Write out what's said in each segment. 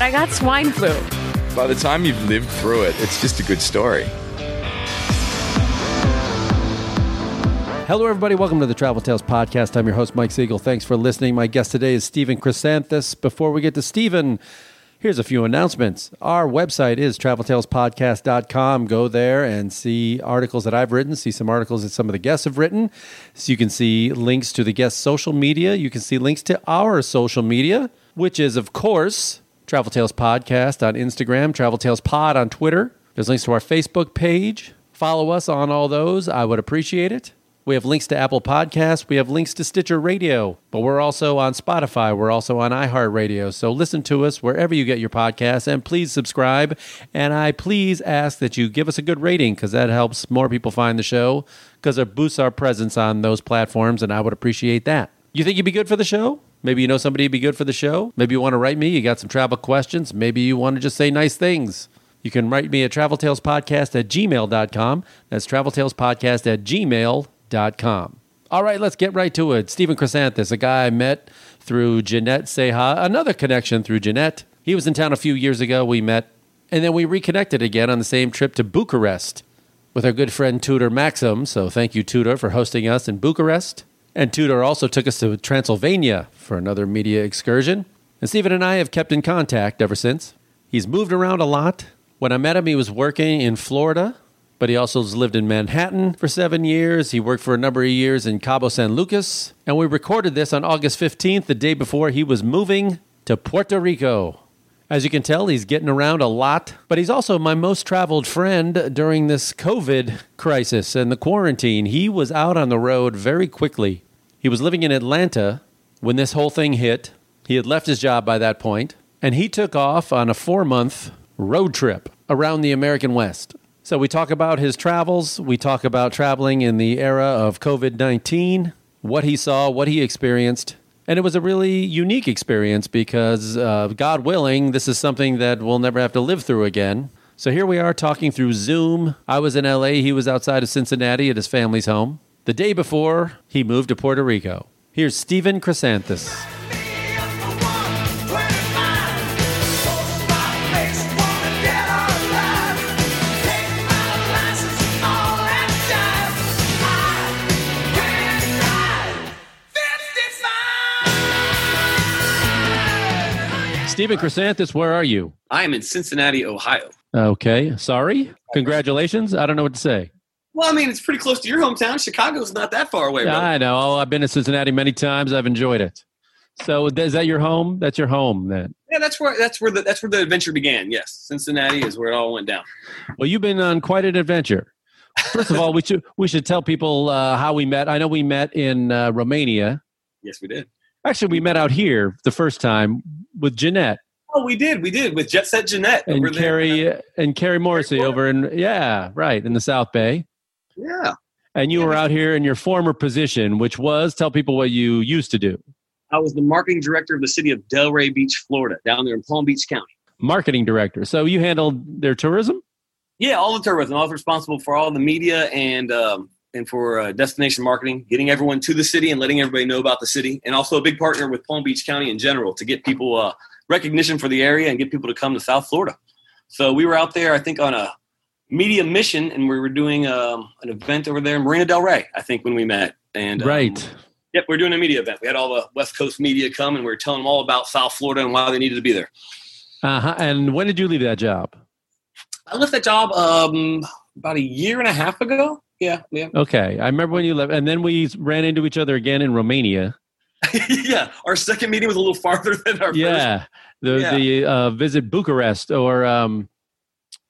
I got swine flu. By the time you've lived through it, it's just a good story. Hello, everybody. Welcome to the Travel Tales Podcast. I'm your host, Mike Siegel. Thanks for listening. My guest today is Stephen Chrysanthus. Before we get to Stephen, here's a few announcements. Our website is traveltalespodcast.com. Go there and see articles that I've written, see some articles that some of the guests have written. So you can see links to the guests' social media. You can see links to our social media, which is, of course, Travel Tales Podcast on Instagram, Travel Tales Pod on Twitter. There's links to our Facebook page. Follow us on all those. I would appreciate it. We have links to Apple Podcasts. We have links to Stitcher Radio, but we're also on Spotify. We're also on iHeartRadio. So listen to us wherever you get your podcasts and please subscribe. And I please ask that you give us a good rating because that helps more people find the show because it boosts our presence on those platforms. And I would appreciate that. You think you'd be good for the show? Maybe you know somebody who'd be good for the show. Maybe you want to write me. You got some travel questions. Maybe you want to just say nice things. You can write me at traveltalespodcast at gmail.com. That's traveltalespodcast at gmail.com. All right, let's get right to it. Stephen Chrysanthus, a guy I met through Jeanette Seha, another connection through Jeanette. He was in town a few years ago. We met, and then we reconnected again on the same trip to Bucharest with our good friend Tudor Maxim. So thank you, Tudor, for hosting us in Bucharest. And Tudor also took us to Transylvania for another media excursion. And Stephen and I have kept in contact ever since. He's moved around a lot. When I met him, he was working in Florida, but he also has lived in Manhattan for seven years. He worked for a number of years in Cabo San Lucas. And we recorded this on August 15th, the day before he was moving to Puerto Rico. As you can tell, he's getting around a lot, but he's also my most traveled friend during this COVID crisis and the quarantine. He was out on the road very quickly. He was living in Atlanta when this whole thing hit. He had left his job by that point, and he took off on a four month road trip around the American West. So we talk about his travels, we talk about traveling in the era of COVID 19, what he saw, what he experienced. And it was a really unique experience because, uh, God willing, this is something that we'll never have to live through again. So here we are talking through Zoom. I was in LA, he was outside of Cincinnati at his family's home. The day before, he moved to Puerto Rico. Here's Stephen Chrysanthus. Stephen Chrysanthus, where are you? I am in Cincinnati, Ohio. Okay, sorry. Congratulations. I don't know what to say. Well, I mean, it's pretty close to your hometown. Chicago's not that far away. Yeah. I know. I've been to Cincinnati many times. I've enjoyed it. So is that your home? That's your home then. Yeah, that's where that's where the that's where the adventure began. Yes, Cincinnati is where it all went down. Well, you've been on quite an adventure. First of all, we should we should tell people uh, how we met. I know we met in uh, Romania. Yes, we did. Actually, we met out here the first time with Jeanette Oh, we did. We did with Jet Set Jeanette and over there. Carrie and Carrie Morrissey over in yeah, right in the South Bay. Yeah, And you were out here in your former position, which was tell people what you used to do. I was the marketing director of the city of Delray Beach, Florida, down there in Palm Beach County. Marketing director. So you handled their tourism. Yeah, all the tourism. I was responsible for all the media and um, and for uh, destination marketing, getting everyone to the city and letting everybody know about the city, and also a big partner with Palm Beach County in general to get people uh, recognition for the area and get people to come to South Florida. So we were out there, I think, on a media mission, and we were doing um, an event over there in Marina Del Rey. I think when we met, and um, Right. Yep, we are doing a media event. We had all the West Coast media come, and we were telling them all about South Florida and why they needed to be there. Uh-huh. And when did you leave that job? I left that job um, about a year and a half ago. Yeah, yeah. Okay. I remember when you left. And then we ran into each other again in Romania. yeah, our second meeting was a little farther than our first. Yeah. The, Yeah. the uh, visit Bucharest or um,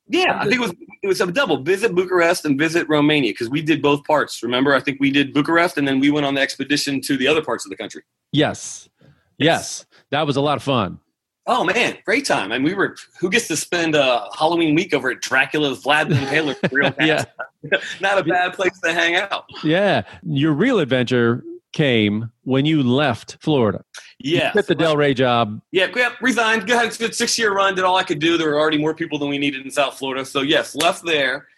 Yeah, I think it was it was a double visit Bucharest and visit Romania because we did both parts. Remember, I think we did Bucharest and then we went on the expedition to the other parts of the country. yes. Yes. That was a lot of fun. Oh man, great time! I And we were who gets to spend a Halloween week over at Dracula's Vlad the Impaler Real Yeah. Not a bad place to hang out. Yeah. Your real adventure came when you left Florida. Yeah, Quit the Del Rey job. Yeah, yeah, resigned. A good six year run. Did all I could do. There were already more people than we needed in South Florida. So yes, left there,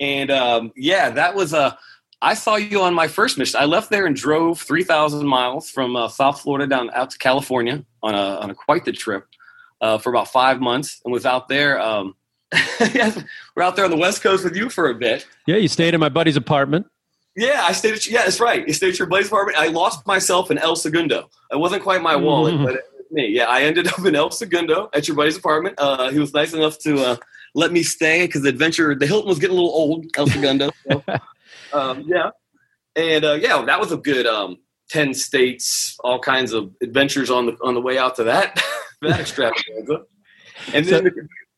and um, yeah, that was a. I saw you on my first mission. I left there and drove three thousand miles from uh, South Florida down out to California on a on a quite the trip uh, for about five months, and was out there. Um, we're out there on the West Coast with you for a bit. Yeah, you stayed in my buddy's apartment. Yeah, I stayed at. Yeah, that's right. You stayed at your buddy's apartment. I lost myself in El Segundo. It wasn't quite my wallet, Mhm. but it was me. Yeah, I ended up in El Segundo at your buddy's apartment. Uh, he was nice enough to uh, let me stay because the adventure, the Hilton was getting a little old. El Segundo. so, um, yeah, and uh, yeah, that was a good um, ten states, all kinds of adventures on the on the way out to that that extravaganza. And then,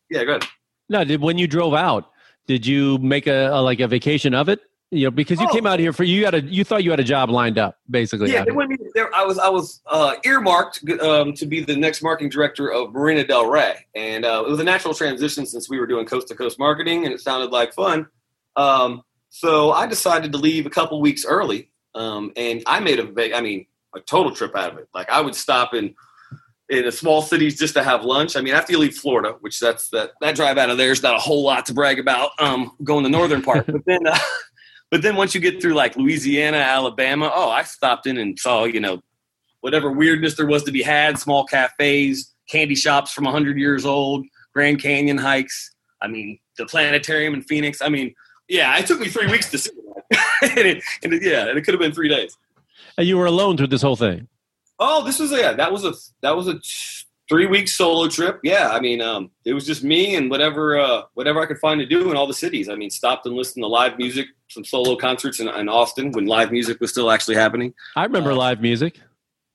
yeah, go ahead. No, did when you drove out, did you make a, a like a vacation of it? You know, because you Oh. came out here for you had a you thought you had a job lined up, basically. Yeah, they here. wanted me there. I was I was uh, earmarked um, to be the next marketing director of Marina Del Rey, and uh, it was a natural transition since we were doing coast to coast marketing, and it sounded like fun. Um, so I decided to leave a couple weeks early, um, and I made a va- I mean a total trip out of it. Like I would stop in in a small cities just to have lunch. I mean, after you leave Florida, which that's that that drive out of there is not a whole lot to brag about. Um, going the northern part, but then. Uh, but then once you get through like Louisiana, Alabama, oh, I stopped in and saw, you know, whatever weirdness there was to be had, small cafes, candy shops from 100 years old, Grand Canyon hikes. I mean, the planetarium in Phoenix. I mean, yeah, it took me three weeks to see that. and it, and it, yeah, and it could have been three days. And you were alone through this whole thing. Oh, this was yeah, that was a that was a three week solo trip. Yeah, I mean, um, it was just me and whatever uh, whatever I could find to do in all the cities. I mean, stopped and listened to live music, some solo concerts in, in Austin when live music was still actually happening. I remember live music.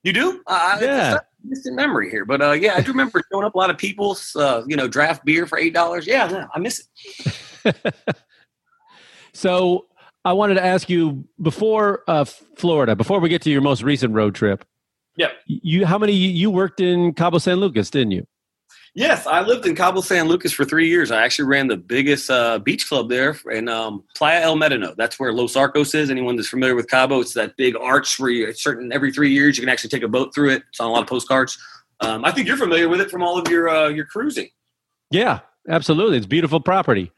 You do? Uh, Yeah. It's a distant memory here, but uh, yeah, I do remember showing up a lot of people's, uh, you know, draft beer for eight dollars. Yeah, yeah, I miss it. So I wanted to ask you before uh, Florida, before we get to your most recent road trip. Yeah. You how many you worked in Cabo San Lucas, didn't you? Yes, I lived in Cabo San Lucas for three years. I actually ran the biggest uh, beach club there in um, Playa El Médano. That's where Los Arcos is. Anyone that's familiar with Cabo, it's that big arch where you certain every three years you can actually take a boat through it. It's on a lot of postcards. Um, I think you're familiar with it from all of your uh, your cruising. Yeah, absolutely. It's beautiful property.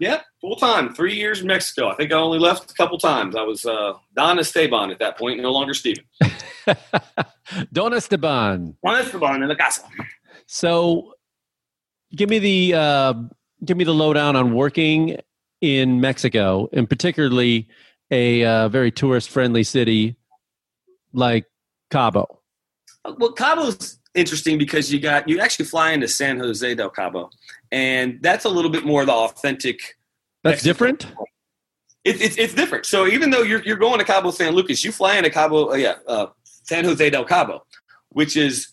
Yeah, full time, three years in Mexico. I think I only left a couple times. I was uh, Don Esteban at that point, no longer Steven. Don Esteban. Don Esteban in the casa. So, give me the uh, give me the lowdown on working in Mexico, and particularly a uh, very tourist friendly city like Cabo. Well, Cabo's interesting because you got you actually fly into San Jose del Cabo, and that's a little bit more the authentic. That's different. It, it's it's different. So even though you're you're going to Cabo San Lucas, you fly into Cabo, uh, yeah, uh, San Jose del Cabo, which is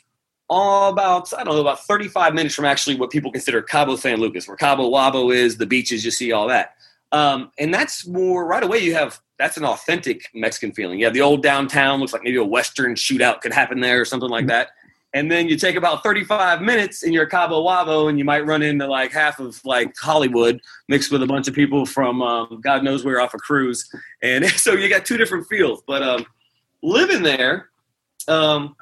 all about I don't know about 35 minutes from actually what people consider Cabo San Lucas, where Cabo Wabo is, the beaches, you see all that, um, and that's more right away. You have that's an authentic Mexican feeling. You have the old downtown, looks like maybe a Western shootout could happen there or something like that. And then you take about 35 minutes and you're Cabo Wabo and you might run into like half of like Hollywood mixed with a bunch of people from um, God knows where off a cruise. And so you got two different feels. But um, living there, um,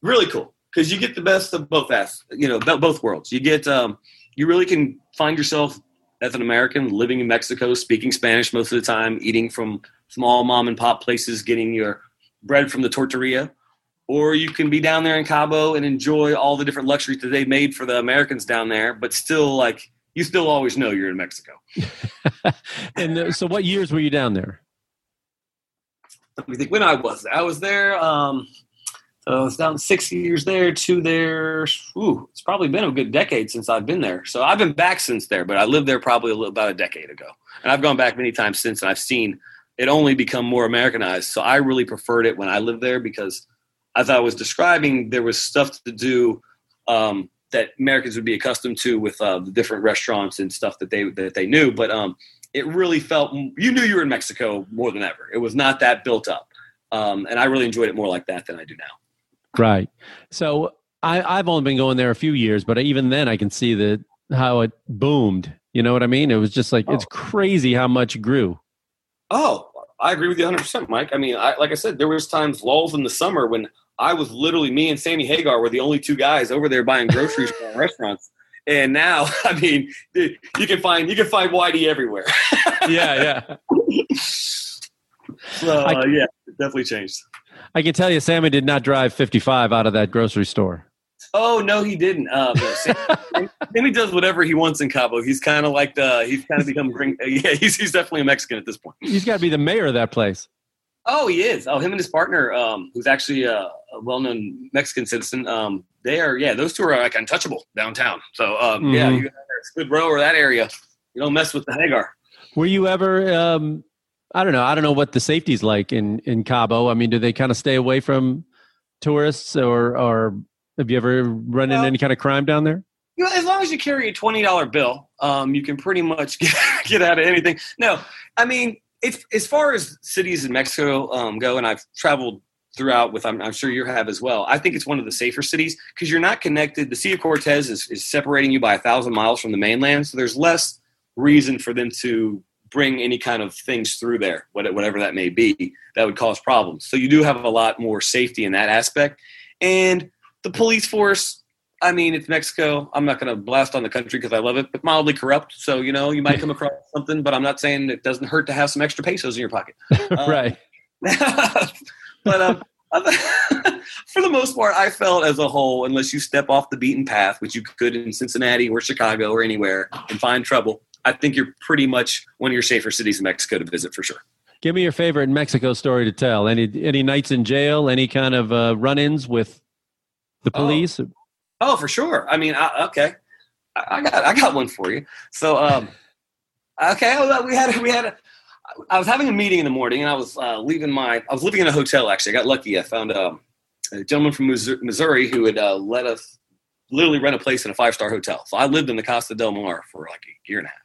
really cool because you get the best of both as you know both worlds. You get um, you really can find yourself as an American living in Mexico, speaking Spanish most of the time, eating from small mom and pop places, getting your bread from the tortilla. Or you can be down there in Cabo and enjoy all the different luxuries that they made for the Americans down there, but still like you still always know you're in Mexico. and uh, so, what years were you down there? let me think when I was. I was there. Um, so I was down six years there, two there. Ooh, it's probably been a good decade since I've been there. So I've been back since there, but I lived there probably a little, about a decade ago, and I've gone back many times since, and I've seen it only become more Americanized. So I really preferred it when I lived there because, as I was describing, there was stuff to do um, that Americans would be accustomed to with uh, the different restaurants and stuff that they that they knew, but um, it really felt you knew you were in Mexico more than ever. It was not that built up, um, and I really enjoyed it more like that than I do now. Right. So, I, I've only been going there a few years, but even then, I can see that how it boomed. You know what I mean? It was just like it's crazy how much grew. Oh, I agree with you 100, percent Mike. I mean, I, like I said, there was times lulls in the summer when I was literally me and Sammy Hagar were the only two guys over there buying groceries from restaurants. And now, I mean, dude, you can find you can find Whitey everywhere. yeah, yeah. so I- uh, yeah, it definitely changed. I can tell you, Sammy did not drive 55 out of that grocery store. Oh no, he didn't. No, Sammy, Sammy does whatever he wants in Cabo. He's kind of like the he's kind of become bring. Yeah, he's he's definitely a Mexican at this point. He's got to be the mayor of that place. Oh, he is. Oh, him and his partner, um, who's actually a, a well-known Mexican citizen. Um, they are, yeah, those two are like untouchable downtown. So, um, yeah, Mhm. you Skid Row or that area. You don't mess with the Hagar. Were you ever? Um, I don't know. I don't know what the safety's like in in Cabo. I mean, do they kind of stay away from tourists, or or have you ever run into any kind of crime down there? You know, as long as you carry a twenty dollar bill, um, you can pretty much get, get out of anything. No, I mean, it's as far as cities in Mexico um, go, and I've traveled throughout with. I'm, I'm sure you have as well. I think it's one of the safer cities because you're not connected. The Sea of Cortez is, is separating you by a thousand miles from the mainland, so there's less reason for them to bring any kind of things through there, whatever that may be, that would cause problems. So you do have a lot more safety in that aspect, and the police force I mean, it's Mexico. I'm not going to blast on the country because I love it, but mildly corrupt. So, you know, you might come across something, but I'm not saying it doesn't hurt to have some extra pesos in your pocket. Uh, right. but um, for the most part, I felt as a whole, unless you step off the beaten path, which you could in Cincinnati or Chicago or anywhere and find trouble, I think you're pretty much one of your safer cities in Mexico to visit for sure. Give me your favorite Mexico story to tell. Any any nights in jail? Any kind of uh, run-ins with the Oh. police? Oh, for sure. I mean, I, okay, I, I got I got one for you. So, um, okay, we had we had. A, I was having a meeting in the morning, and I was uh, leaving my. I was living in a hotel. Actually, I got lucky. I found um, a gentleman from Missouri- who had uh, let us literally rent a place in a five star hotel. So I lived in the Costa del Mar for like a year and a half.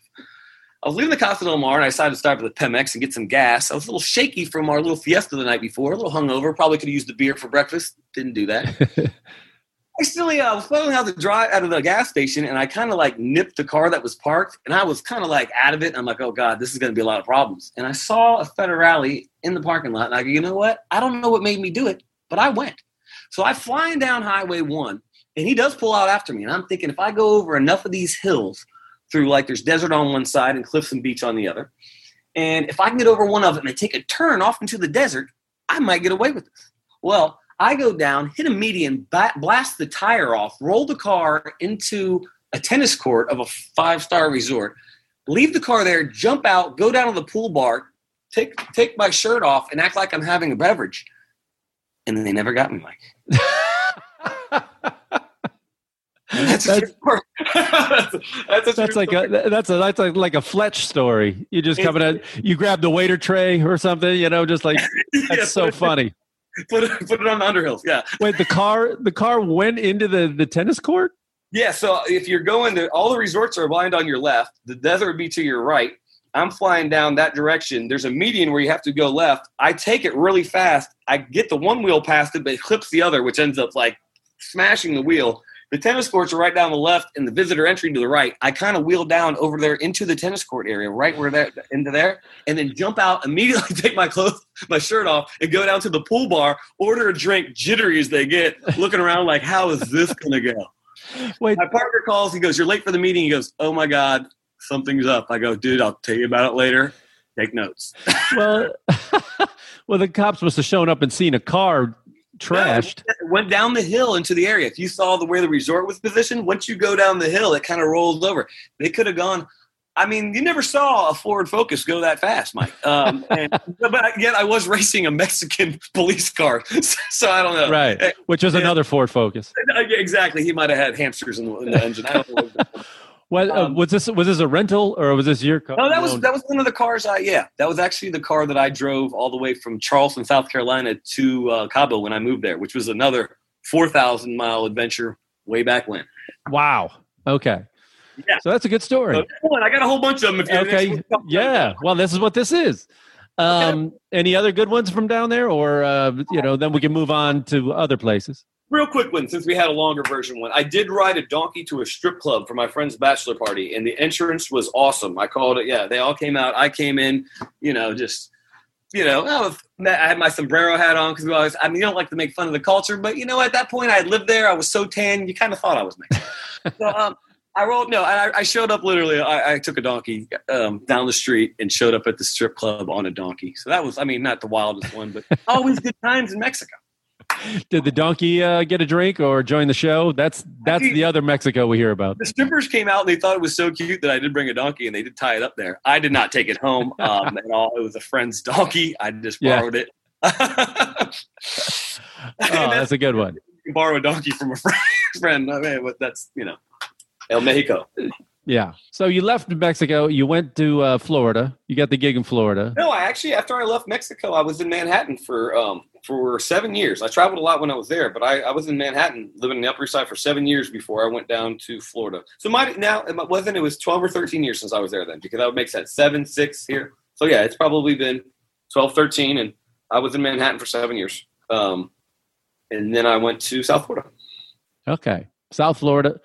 I was leaving the Costa del Mar, and I decided to stop at the Pemex and get some gas. I was a little shaky from our little fiesta the night before, a little hungover. Probably could have used the beer for breakfast. Didn't do that. I still I was pulling out the drive out of the gas station and I kind of like nipped the car that was parked and I was kind of like out of it. I'm like, oh God, this is going to be a lot of problems. And I saw a Federale in the parking lot and I go, you know what? I don't know what made me do it, but I went. So I flying down Highway 1 and he does pull out after me. And I'm thinking if I go over enough of these hills through like there's desert on one side and cliffs and beach on the other. And if I can get over one of them and take a turn off into the desert, I might get away with this. Well, I go down, hit a median, blast the tire off, roll the car into a tennis court of a five star resort, leave the car there, jump out, go down to the pool bar, take take my shirt off, and act like I'm having a beverage. And then they never got me, Mike. That's, That's- that's, that's, That's like story. a that's a that's like, like a Fletch story. You just It's- coming in, you grab the waiter tray or something. You know, just like that's Yeah, so funny. Put it, put it on the underhills. Yeah. Wait, the car the car went into the the tennis court. Yeah, so if you're going to all the resorts are aligned on your left, the desert would be to your right. I'm flying down that direction. There's a median where you have to go left. I take it really fast. I get the one wheel past it, but it clips the other, which ends up like smashing the wheel. The tennis courts are right down the left and the visitor entry to the right. I kind of wheel down over there into the tennis court area, right where that into there, and then jump out immediately, take my clothes, my shirt off, and go down to the pool bar, order a drink, jittery as they get, looking around like, how is this gonna go? Wait, My partner calls. He goes, "You're late for the meeting." He goes, "Oh my god, something's up." I go, "Dude, I'll tell you about it later. Take notes." well, well, the cops must have shown up and seen a car trashed. It went down the hill into the area. If you saw the where the resort was positioned, once you go down the hill, it kind of rolls over. They could have gone. I mean, you never saw a Ford Focus go that fast, Mike. Um, and, but yet, I was racing a Mexican police car, so I don't know. Right, Eh, which was yeah. another Ford Focus. Exactly. He might have had hamsters in the, in the engine. What uh, Um, was this? Was this a rental or was this your car? No, that was that was one of the cars. I yeah, that was actually the car that I drove all the way from Charleston, South Carolina, to uh, Cabo when I moved there, which was another four thousand mile adventure way back when. wow. Okay. Yeah. So that's a good story. So, I got a whole bunch of them. Okay. Yeah. Well, this is what this is. Um, any other good ones from down there, or uh, you know, then we can move on to other places. Real quick one since we had a longer version one. I did ride a donkey to a strip club for my friend's bachelor party, and the entrance was awesome. I called it. Yeah, they all came out. I came in. You know, just you know, I, was, I had my sombrero hat on because we always. I mean, you don't like to make fun of the culture, but you know, at that point, I had lived there. I was so tan, you kind of thought I was Mexican. so, um, I rolled no. I, I showed up literally. I, I took a donkey um, down the street and showed up at the strip club on a donkey. So that was, I mean, not the wildest one, but always good times in Mexico. Did the donkey uh, get a drink or join the show? That's that's the other Mexico we hear about. The strippers came out and they thought it was so cute that I did bring a donkey and they did tie it up there. I did not take it home um, at all. It was a friend's donkey. I just Yeah. borrowed it. Oh, that's a good one. You can borrow a donkey from a friend. friend. I mean, that's you know, El Mexico. Yeah. So you left Mexico. You went to uh, Florida. You got the gig in Florida. No, I actually after I left Mexico, I was in Manhattan for um for seven years. I traveled a lot when I was there, but I, I was in Manhattan living in the Upper East Side for seven years before I went down to Florida. So my now it wasn't it was twelve or thirteen years since I was there then because that would make sense seven six here. So yeah, it's probably been 12, 13, and I was in Manhattan for seven years. Um, and then I went to South Florida. Okay. South Florida,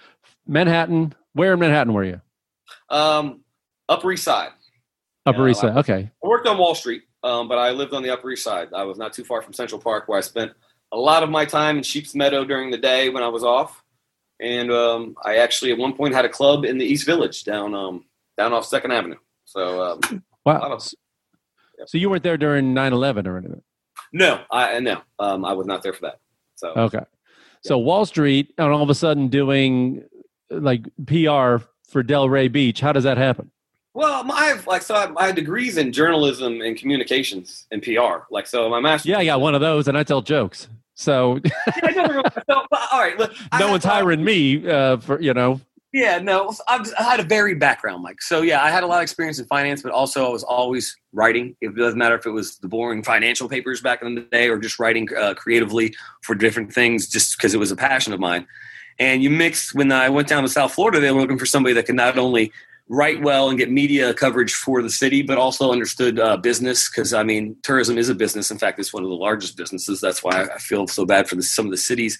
Manhattan. Where in Manhattan were you? Um, Upper East Side. Upper East Side. Okay. I worked on Wall Street, um, but I lived on the Upper East Side. I was not too far from Central Park, where I spent a lot of my time in Sheep's Meadow during the day when I was off. And um, I actually, at one point, had a club in the East Village down um, down off Second Avenue. So um, Wow. of- So you weren't there during 9/11 or anything? no, I no, um, I was not there for that. So Okay. So Wall Street, and all of a sudden doing like PR for Delray Beach. How does that happen? Well, my, I have like so I, I had degrees in journalism and communications and PR. Like so, my master. Yeah, I got one of those, and I tell jokes. So I really- so, all right, look, no had- one's hiring me uh, for you know. Yeah, no, I've, I had a varied background, Mike. So yeah, I had a lot of experience in finance, but also I was always writing. It doesn't matter if it was the boring financial papers back in the day or just writing uh, creatively for different things, just because it was a passion of mine. And you mix when I went down to South Florida, they were looking for somebody that could not only write well and get media coverage for the city, but also understood uh, business. Because I mean, tourism is a business. In fact, it's one of the largest businesses. That's why I feel so bad for the, some of the cities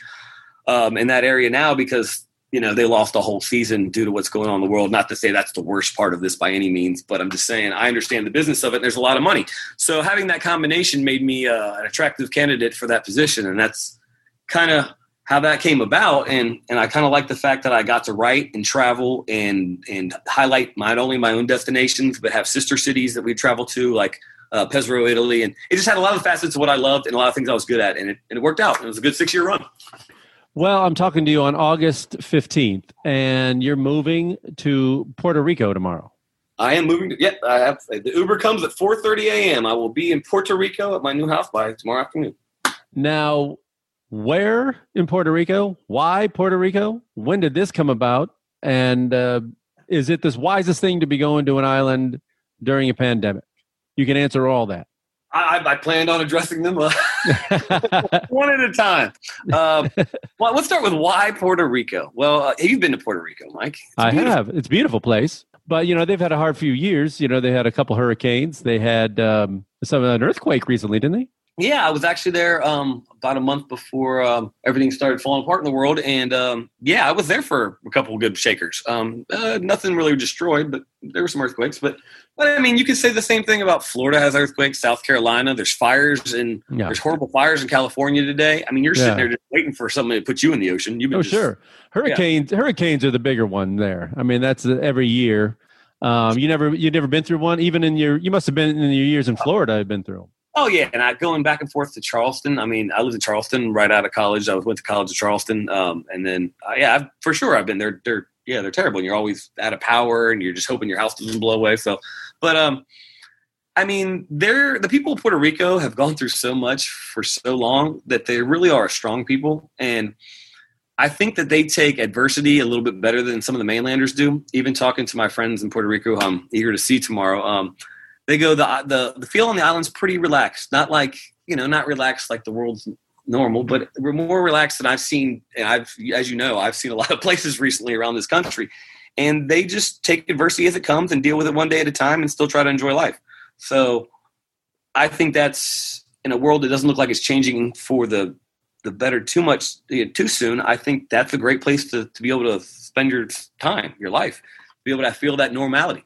um, in that area now because you know they lost a whole season due to what's going on in the world. Not to say that's the worst part of this by any means, but I'm just saying I understand the business of it. There's a lot of money, so having that combination made me uh, an attractive candidate for that position, and that's kind of how that came about. And and I kind of like the fact that I got to write and travel and and highlight not only my own destinations, but have sister cities that we travel to, like. Uh, Pesaro, Italy, and it just had a lot of facets of what I loved and a lot of things I was good at, and it, and it worked out. It was a good six year run. Well, I'm talking to you on August 15th, and you're moving to Puerto Rico tomorrow. I am moving to. Yep, I have. The Uber comes at 4:30 a.m. I will be in Puerto Rico at my new house by tomorrow afternoon. Now, where in Puerto Rico? Why Puerto Rico? When did this come about? And uh, is it this wisest thing to be going to an island during a pandemic? You can answer all that. I, I- I planned on addressing them uh, one at a time. Um, well, let's start with why Puerto Rico. Well, uh, you've been to Puerto Rico, Mike. I have. It's a beautiful place. But, you know, they've had a hard few years. You know, they had a couple hurricanes. They had um, some an earthquake recently, didn't they? Yeah, I was actually there um, about a month before um, everything started falling apart in the world, and um, yeah, I was there for a couple of good shakers. Um, uh, nothing really destroyed, but there were some earthquakes. But but I mean, you could say the same thing about Florida has earthquakes, South Carolina. There's fires, and Yeah. there's horrible fires in California today. I mean, you're Yeah. sitting there just waiting for something to put you in the ocean. You've been Oh, just- sure. Hurricanes. Hurricanes are the bigger one there. I mean, that's uh, every year. Um, you never, you've never been through one, even in your. You must have been in your years in Florida. I've been through 'em. Oh yeah, and I going back and forth to Charleston. I mean, I lived in Charleston right out of college. I went to college in Charleston, um, and then uh, yeah, I've, for sure I've been there. They're yeah, they're terrible, and you're always out of power, and you're just hoping your house doesn't blow away. So, but um, I mean, they're the people of Puerto Rico have gone through so much for so long that they really are strong people, and I think that they take adversity a little bit better than some of the mainlanders do. Even talking to my friends in Puerto Rico, I'm eager to see tomorrow. Um, they go the the the feel on the island's pretty relaxed. Not like you know, not relaxed like the world's normal, but we're more relaxed than I've seen. And I've, as you know, I've seen a lot of places recently around this country, and they just take adversity as it comes and deal with it one day at a time and still try to enjoy life. So, I think that's in a world that doesn't look like it's changing for the the better too much you know, too soon, I think that's a great place to, to be able to spend your time, your life, be able to feel that normality.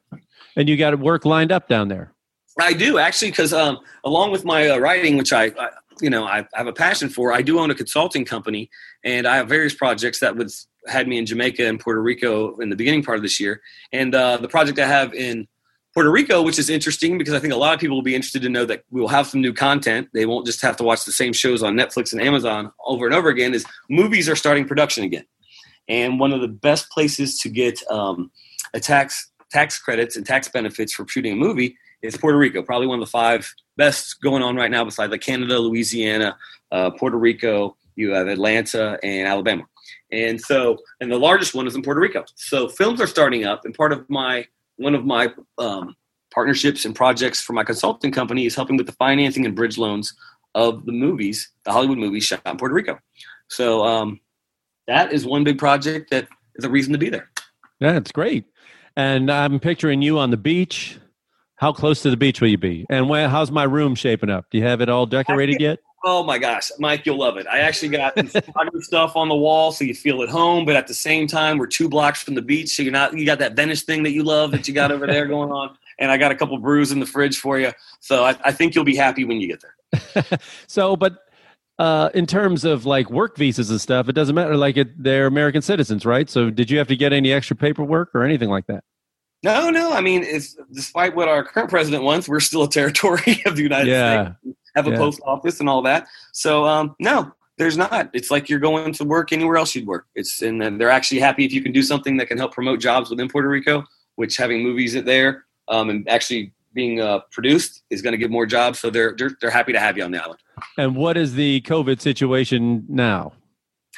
And you got work lined up down there. I do actually, because um, along with my uh, writing, which I, I you know I, I have a passion for, I do own a consulting company, and I have various projects that would had me in Jamaica and Puerto Rico in the beginning part of this year. And uh, the project I have in Puerto Rico, which is interesting because I think a lot of people will be interested to know that we will have some new content. They won't just have to watch the same shows on Netflix and Amazon over and over again. Is movies are starting production again, and one of the best places to get um, a tax tax credits and tax benefits for shooting a movie is Puerto Rico. Probably one of the five best going on right now, besides like Canada, Louisiana, uh, Puerto Rico. You have Atlanta and Alabama. And so, and the largest one is in Puerto Rico. So films are starting up, and part of my one of my um, partnerships and projects for my consulting company is helping with the financing and bridge loans of the movies, the Hollywood movies shot in Puerto Rico. So um, that is one big project that is a reason to be there. Yeah, it's great. And I'm picturing you on the beach. How close to the beach will you be? And when, how's my room shaping up? Do you have it all decorated yet? Oh my gosh, Mike, you'll love it. I actually got stuff on the wall so you feel at home, but at the same time, we're two blocks from the beach, so you're not. You got that Venice thing that you love that you got over there going on, and I got a couple brews in the fridge for you. So I, I think you'll be happy when you get there. so, but uh, in terms of like work visas and stuff, it doesn't matter. Like it, they're American citizens, right? So, did you have to get any extra paperwork or anything like that? No, no. I mean, it's despite what our current president wants, we're still a territory of the United yeah. States have a Yeah. post office and all that. So um, no, there's not. It's like you're going to work anywhere else you'd work. It's and they're actually happy if you can do something that can help promote jobs within Puerto Rico, which having movies at there um, and actually being uh, produced is going to give more jobs. So they're, they're they're happy to have you on the island. And what is the COVID situation now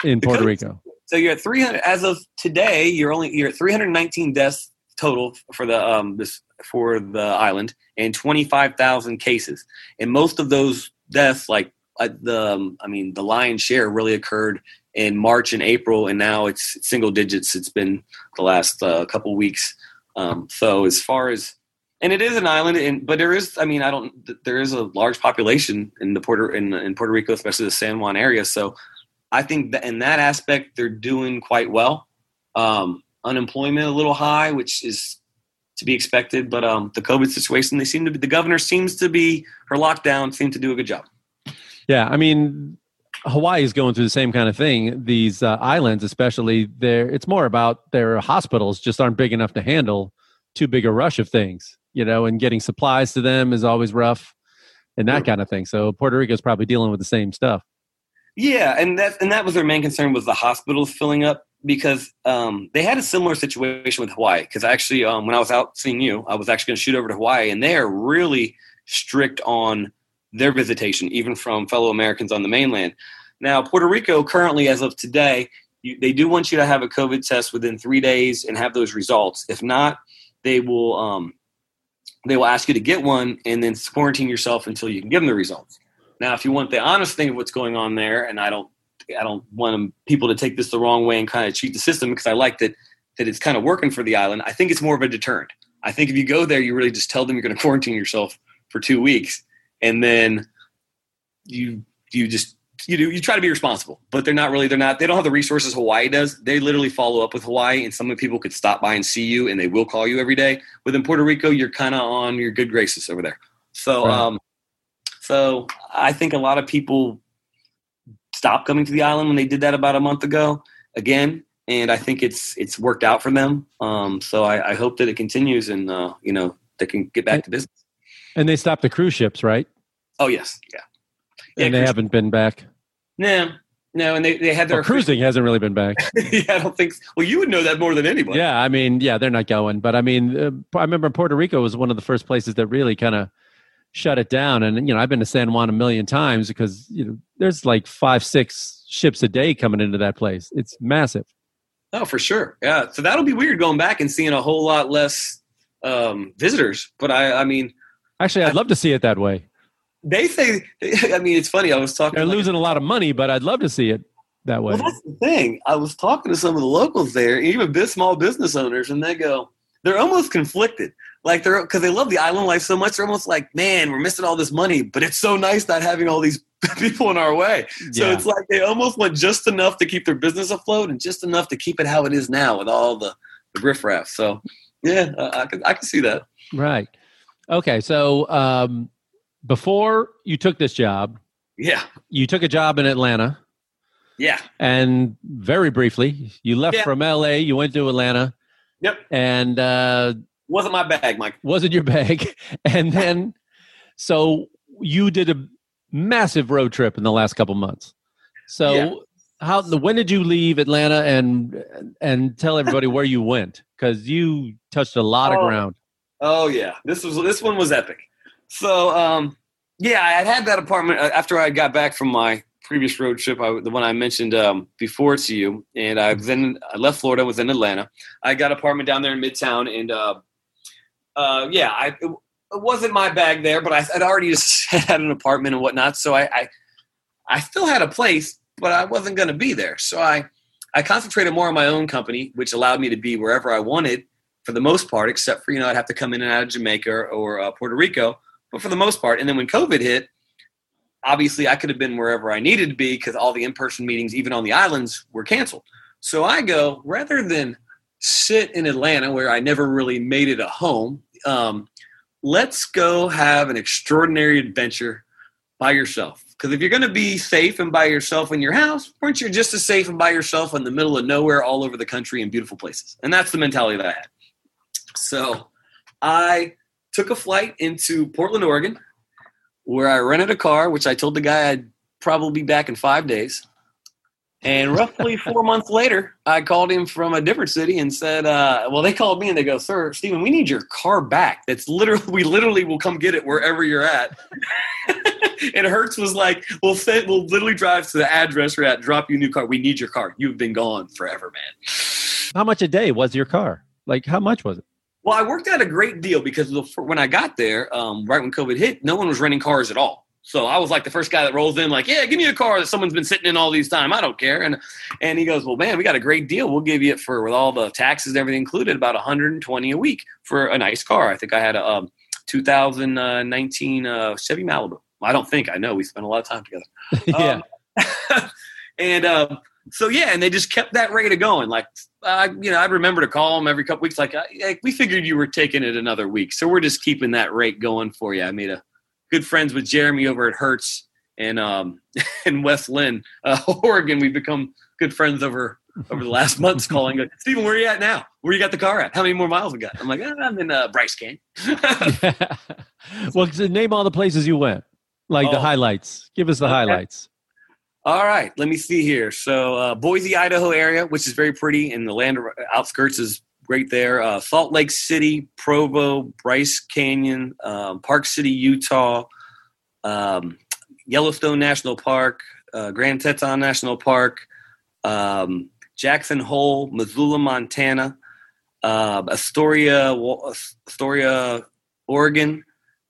in Puerto Rico? So you're at 300 as of today. You're only you're at 319 deaths total for the um this for the island and 25,000 cases. And most of those deaths, like uh, the um, I mean, the lion's share really occurred in March and April, and now it's single digits. It's been the last uh, couple weeks. Um, so as far as and it is an island, and but there is I mean I don't there is a large population in the Puerto in in Puerto Rico, especially the San Juan area. So I think that in that aspect they're doing quite well. Um, unemployment a little high, which is to be expected, but um, the COVID situation they seem to be the governor seems to be her lockdown seemed to do a good job. Yeah, I mean, Hawaii is going through the same kind of thing. These uh, islands, especially, there, it's more about their hospitals just aren't big enough to handle too big a rush of things, you know, and getting supplies to them is always rough and that kind of thing. So Puerto Rico is probably dealing with the same stuff. Yeah, and that and that was their main concern was the hospitals filling up because um, they had a similar situation with Hawaii. Because actually, um, when I was out seeing you, I was actually going to shoot over to Hawaii, and they are really strict on their visitation, even from fellow Americans on the mainland. Now, Puerto Rico currently, as of today, you, they do want you to have a COVID test within three days and have those results. If not, they will um, they will ask you to get one and then quarantine yourself until you can give them the results. Now, if you want the honest thing of what's going on there, and I don't, I don't want people to take this the wrong way and kind of cheat the system because I like that that it's kind of working for the island. I think it's more of a deterrent. I think if you go there, you really just tell them you're going to quarantine yourself for two weeks, and then you you just you do you try to be responsible. But they're not really. They're not. They don't have the resources Hawaii does. They literally follow up with Hawaii, and some of the people could stop by and see you, and they will call you every day. Within Puerto Rico, you're kind of on your good graces over there. So. Right. um so I think a lot of people stopped coming to the island when they did that about a month ago again, and I think it's it's worked out for them. Um, so I, I hope that it continues and uh, you know they can get back to business. And they stopped the cruise ships, right? Oh yes, yeah, and they cruise- haven't been back. No, no, and they, they had their Well, cruising hasn't really been back. yeah, I don't think. So. Well, you would know that more than anybody. Yeah, I mean, yeah, they're not going. But I mean, uh, I remember Puerto Rico was one of the first places that really kind of shut it down. And you know, I've been to San Juan a million times because you know there's like five, six ships a day coming into that place. It's massive. Oh, for sure. Yeah. So that'll be weird going back and seeing a whole lot less um, visitors. But I, I mean, Actually, I'd love to see it that way. They say. I mean, it's funny. I was talking. They're like- losing a lot of money, but I'd love to see it that way. Well, that's the thing. I was talking to some of the locals there, even small business owners, and they go, they're almost conflicted. Like they're because they love the island life so much. They're almost like, man, we're missing all this money, but it's so nice not having all these people in our way. So Yeah. it's like they almost want just enough to keep their business afloat and just enough to keep it how it is now with all the the riffraff. So yeah, I, I can I can see that. Right. Okay. So um, before you took this job, Yeah, you took a job in Atlanta, yeah, and very briefly, you left Yeah. from LA. You went to Atlanta, yep. and uh, Wasn't my bag, Mike. wasn't your bag. And then, so you did a massive road trip in the last couple months. So, Yeah. how when did you leave Atlanta and and tell everybody where you went? Because you touched a lot of Oh. ground. Oh yeah, this was this one was epic. So um, yeah, I had that apartment uh, after I got back from my previous road trip, I, the one I mentioned um, before to you, and I then I left Florida, was in Atlanta. I got an apartment down there in Midtown, and uh, uh, yeah, I, it, wasn't my bag there, but I, I'd already had an apartment and whatnot, so I, I I still had a place, but I wasn't going to be there. So I I concentrated more on my own company, which allowed me to be wherever I wanted for the most part, except for you know I'd have to come in and out of Jamaica or uh, Puerto Rico, but for the most part. And then when COVID hit, obviously I could have been wherever I needed to be because all the in-person meetings, even on the islands, were canceled. So I go rather than sit in Atlanta where I never really made it a home. Um, let's go have an extraordinary adventure by yourself. Because if you're going to be safe and by yourself in your house, weren't you just as safe and by yourself in the middle of nowhere all over the country in beautiful places? And that's the mentality that I had. So I took a flight into Portland, Oregon, where I rented a car, which I told the guy I'd probably be back in five days. And roughly four months later, I called him from a different city and said, uh, "Well, they called me and they go, sir, Stephen, we need your car back. That's literally, we literally will come get it wherever you're at." and Hertz was like, "We'll send, we'll literally drive to the address you're at, drop you a new car. We need your car. You've been gone forever, man." How much a day was your car? Like, how much was it? Well, I worked out a great deal because when I got there, um, right when COVID hit, no one was renting cars at all. So I was like the first guy that rolls in, like, "Yeah, give me a car that someone's been sitting in all these time. I don't care." And and he goes, "Well, man, we got a great deal. We'll give you it for with all the taxes and everything included, about 120 a week for a nice car. I think I had a um, 2019 uh, Chevy Malibu. I don't think I know. We spent a lot of time together. yeah. Um, and um, so yeah, and they just kept that rate of going. Like, uh, you know, I'd remember to call them every couple weeks. Like, like, we figured you were taking it another week, so we're just keeping that rate going for you. I made a good friends with Jeremy over at Hertz and um in West Linn, uh, Oregon. We've become good friends over over the last months. Calling, Stephen, where are you at now? Where you got the car at? How many more miles we got? I'm like, "Ah, I'm in uh, Bryce Canyon. well, name all the places you went, like the Oh. highlights. Give us the Okay. highlights. All right, let me see here. So uh, Boise, Idaho area, which is very pretty, and the land outskirts is great there. Uh, Salt Lake City, Provo, Bryce Canyon, um, Park City, Utah, um, Yellowstone National Park, uh, Grand Teton National Park, um, Jackson Hole, Missoula, Montana, uh, Astoria, Astoria, Oregon.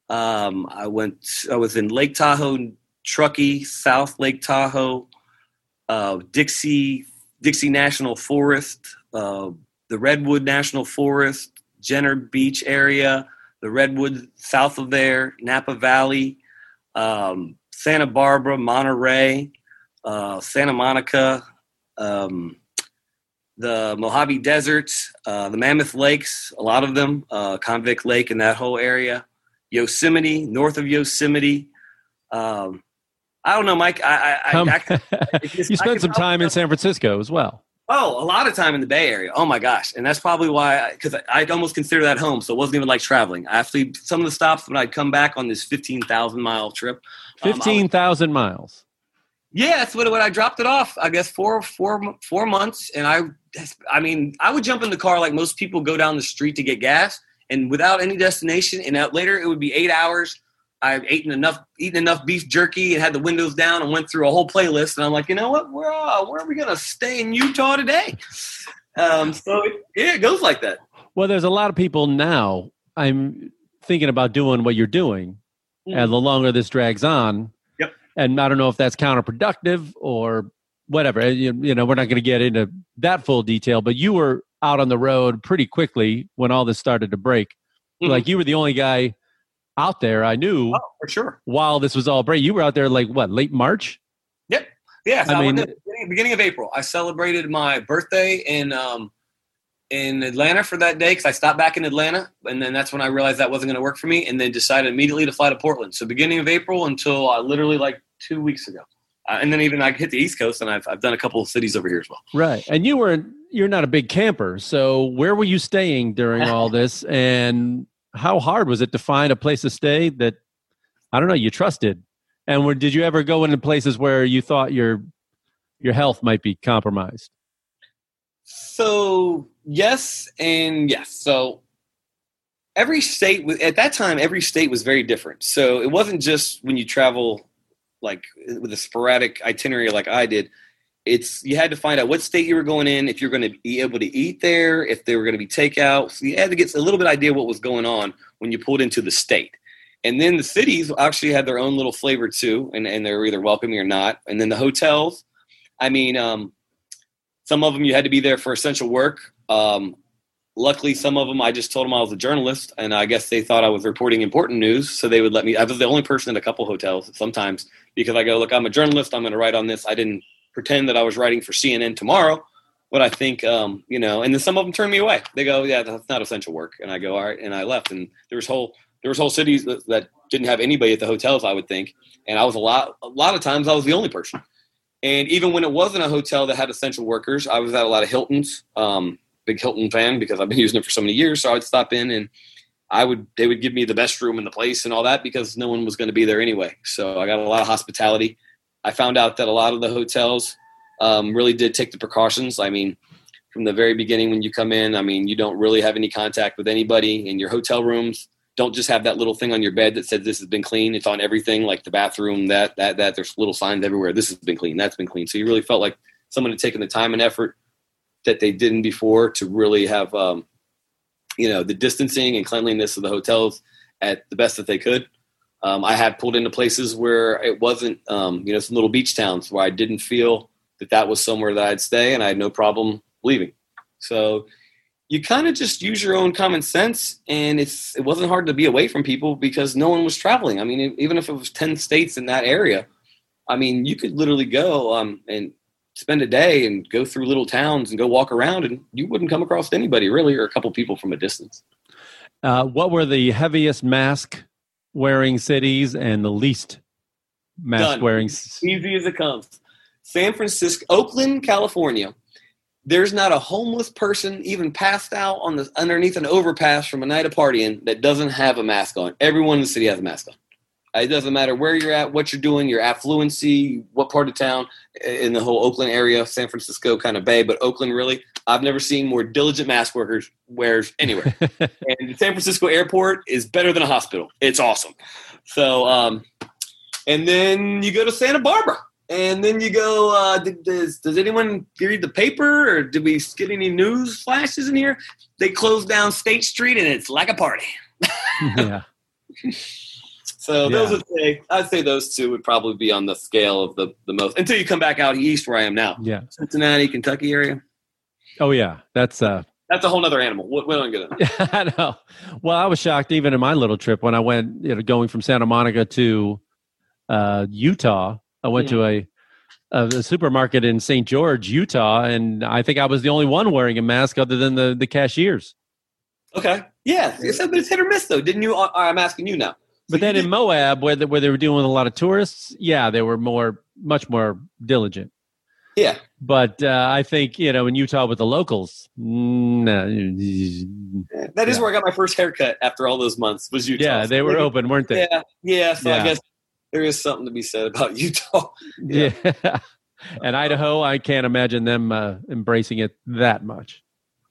Um, I went. I was in Lake Tahoe, Truckee, South Lake Tahoe, uh, Dixie, Dixie National Forest, uh, the Redwood National Forest, Jenner Beach area, the Redwood south of there, Napa Valley, um, Santa Barbara, Monterey, uh, Santa Monica, um, the Mojave Desert, uh, the Mammoth Lakes, a lot of them, uh, Convict Lake and that whole area, Yosemite, north of Yosemite. Um, I don't know, Mike. I, I, I, I just- you spent some time in San Francisco as well. Oh, a lot of time in the Bay Area. Oh my gosh, and that's probably why, because I, almost consider that home. So it wasn't even like traveling. I actually some of the stops when I'd come back on this fifteen thousand mile trip. um, Fifteen thousand miles. yeah, that's what when I dropped it off. I guess four four four months, and I, I mean, I would jump in the car like most people go down the street to get gas, and without any destination. And out later, it would be eight hours. I've eaten enough, eaten enough beef jerky, and had the windows down, and went through a whole playlist. And I'm like, you know what? Where uh, where are we gonna stay in Utah today? Um, so it, yeah, it goes like that. Well, there's a lot of people now. I'm thinking about doing what you're doing, and the longer this drags on, Yep. And I don't know if that's counterproductive or whatever. You, you know, we're not going to get into that full detail, but you were out on the road pretty quickly when all this started to break. Mhm. Like you were the only guy out there I knew Oh, for sure. while this was all break. You were out there like what, late March? Yep. Yeah, so I I mean- beginning, beginning of April. I celebrated my birthday in um, in Atlanta for that day because I stopped back in Atlanta, and then that's when I realized that wasn't going to work for me, and then decided immediately to fly to Portland. So beginning of April until uh, literally like two weeks ago, uh, and then even I hit the East Coast, and I've I've done a couple of cities over here as well. Right. And you were you're not a big camper. So where were you staying during all this and how hard was it to find a place to stay that I don't know, you trusted? And where, did you ever go into places where you thought your your health might be compromised? So yes and yes. So every state at that time every state was very different. So it wasn't just when you travel like with a sporadic itinerary like I did. It's you had to find out what state you were going in, if you're going to be able to eat there, if they were going to be takeout. So you had to get a little bit idea what was going on when you pulled into the state. And then the cities actually had their own little flavor too, and, and they were either welcoming or not. And then the hotels, I mean, um, some of them you had to be there for essential work. Um, luckily, some of them I just told them I was a journalist, and I guess they thought I was reporting important news, so they would let me. I was the only person in a couple hotels sometimes because I go, look, I'm a journalist. I'm going to write on this. I didn't pretend that I was writing for CNN tomorrow. But I think, um, you know, and then some of them turn me away. They go, yeah, that's not essential work, and I go, all right, and I left. And there was whole there was whole cities that, that didn't have anybody at the hotels. I would think, and I was a lot a lot of times I was the only person. And even when it wasn't a hotel that had essential workers, I was at a lot of Hiltons. Um, big Hilton fan because I've been using it for so many years. So I would stop in and I would they would give me the best room in the place and all that because no one was going to be there anyway. So I got a lot of hospitality. I found out that a lot of the hotels um, really did take the precautions. I mean, from the very beginning when you come in, I mean, you don't really have any contact with anybody in your hotel rooms. Don't just have that little thing on your bed that says this has been clean. It's on everything, like the bathroom, that that that. There's little signs everywhere. This has been clean. That's been clean. So you really felt like someone had taken the time and effort that they didn't before to really have, um, you know, the distancing and cleanliness of the hotels at the best that they could. Um, I had pulled into places where it wasn't, um, you know, some little beach towns where I didn't feel that that was somewhere that I'd stay, and I had no problem leaving. So you kind of just use your own common sense, and it's it wasn't hard to be away from people because no one was traveling. I mean, even if it was ten states in that area, I mean, you could literally go um, and spend a day and go through little towns and go walk around, and you wouldn't come across anybody really, or a couple people from a distance. Uh, what were the heaviest mask wearing cities and the least mask Done. wearing? Easy as it comes. San Francisco, Oakland, California. There's not a homeless person even passed out on the underneath an overpass from a night of partying that doesn't have a mask on. Everyone in the city has a mask on. Uh, it doesn't matter where you're at, what you're doing, your affluency, what part of town uh, in the whole Oakland area, San Francisco kind of bay, but Oakland really, I've never seen more diligent mask workers wears anywhere. and the San Francisco airport is better than a hospital. It's awesome. So, um, and then you go to Santa Barbara, and then you go. Uh, does does anyone read the paper, or did we get any news flashes in here? They closed down State Street, and it's like a party. yeah. So those Yeah. would say I'd say those two would probably be on the scale of the the most until you come back out east where I am now, Yeah. Cincinnati, Kentucky area. Oh yeah. That's uh That's a whole other animal. What we don't get into. I know. Well, I was shocked even in my little trip when I went, you know, going from Santa Monica to uh, Utah. I went to a, a, a supermarket in St. George, Utah, and I think I was the only one wearing a mask other than the, the cashiers. Okay, yeah, it's, but it's hit or miss though. Didn't you? Uh, I'm asking you now. But then in Moab, where, the, where they were dealing with a lot of tourists, yeah, they were more, much more diligent. Yeah, But uh, I think, you know, in Utah with the locals, no, that is Yeah. where I got my first haircut after all those months. Was Utah? yeah, they were Maybe- open, weren't they? Yeah, yeah. So Yeah. I guess there is something to be said about Utah. Yeah. and Idaho, I can't imagine them uh, embracing it that much.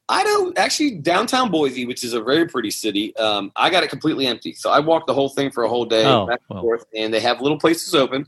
I don't actually downtown Boise, which is a very pretty city. Um, I got it completely empty, so I walked the whole thing for a whole day Oh, back and well. forth, and they have little places open,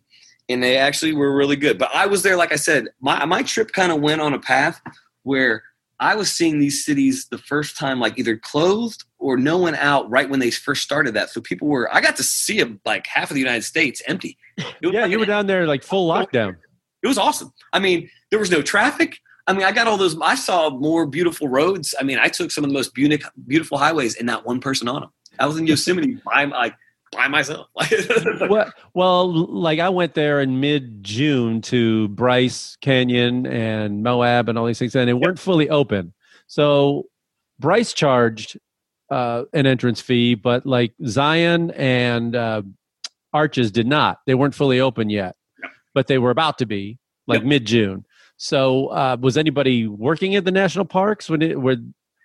and they actually were really good. But I was there, like I said, my my trip kind of went on a path where I was seeing these cities the first time, like either closed or no one out right when they first started that. So people were, I got to see like half of the United States empty. Yeah, like you were down there like full oh, lockdown. it was awesome. I mean, there was no traffic. I mean, I got all those. I saw more beautiful roads. I mean, I took some of the most beautiful, beautiful highways, and not one person on them. I was in Yosemite by like by myself. well, well, like I went there in mid June to Bryce Canyon and Moab and all these things, and they weren't fully open. So Bryce charged uh, an entrance fee, but like Zion and uh, Arches did not. They weren't fully open yet, but they were about to be like Yep. mid June. So uh, was anybody working at the national parks when it were,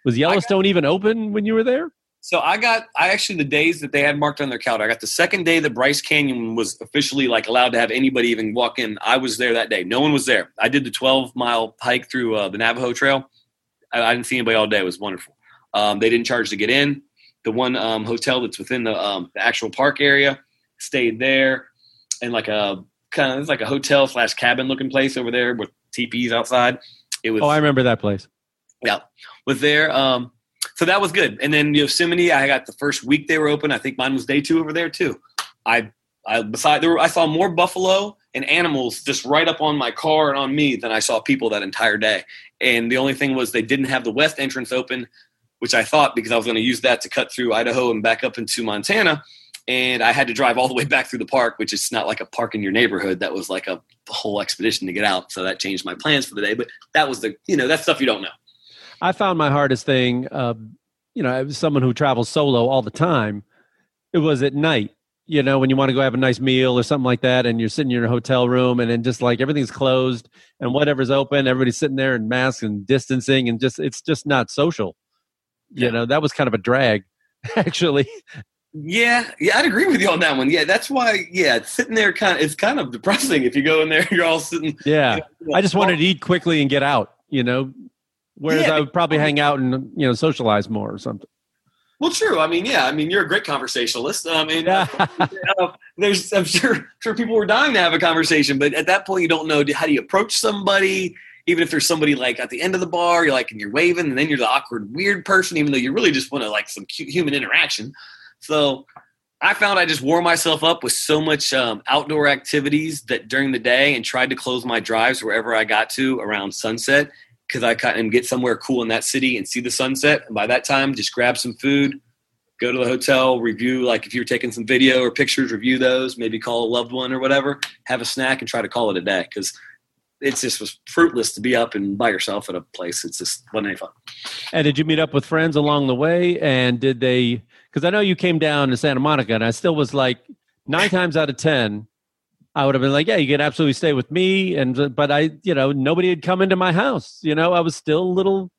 was Yellowstone even open when you were there? So I got I actually the days that they had marked on their calendar. I got the second day that Bryce Canyon was officially like allowed to have anybody even walk in. I was there that day. No one was there. I did the 12 mile hike through uh, the Navajo Trail. I, I didn't see anybody all day. It was wonderful. Um, they didn't charge to get in. The one um, hotel that's within the, um, the actual park area stayed there, and like a kind of it's like a hotel slash cabin looking place over there with teepees outside. It was Oh, I remember that place. yeah, was there. Um, so that was good. And then Yosemite, I got the first week they were open. I think mine was day two over there too. I, I beside there, were, I saw more buffalo and animals just right up on my car and on me than I saw people that entire day. And the only thing was they didn't have the west entrance open, which I thought because I was going to use that to cut through Idaho and back up into Montana. And I had to drive all the way back through the park, which is not like a park in your neighborhood. That was like a whole expedition to get out. So that changed my plans for the day. But that was the, you know, that's stuff you don't know. I found my hardest thing, uh, you know, as someone who travels solo all the time, it was at night. You know, when you want to go have a nice meal or something like that, and you're sitting in your hotel room, and then just like everything's closed and whatever's open, everybody's sitting there in masks and distancing, and just it's just not social. You Yeah. know, that was kind of a drag, actually. Yeah, yeah, I'd agree with you on that one. Yeah, that's why. Yeah, sitting there kind of it's kind of depressing if you go in there. You're all sitting. Yeah, you know, I just wanted to eat quickly and get out. You know, whereas Yeah, I would probably hang out and you know socialize more or something. Well, true. I mean, yeah. I mean, you're a great conversationalist. I mean, Yeah. uh, there's I'm sure sure people were dying to have a conversation, but at that point, you don't know how do you approach somebody. Even if there's somebody like at the end of the bar, you're like, and you're waving, and then you're the awkward, weird person, even though you really just want to like some cute human interaction. So I found I just wore myself up with so much um, outdoor activities that during the day and tried to close my drives wherever I got to around sunset because I couldn't get somewhere cool in that city and see the sunset. And by that time, just grab some food, go to the hotel, review, like if you're taking some video or pictures, review those, maybe call a loved one or whatever, have a snack and try to call it a day because it just was fruitless to be up and by yourself at a place. It's just wasn't any fun. And did you meet up with friends along the way? And did they? Because I know you came down to Santa Monica, and I still was like nine times out of ten, I would have been like, "Yeah, you can absolutely stay with me." And but I, you know, nobody had come into my house. You know, I was still a little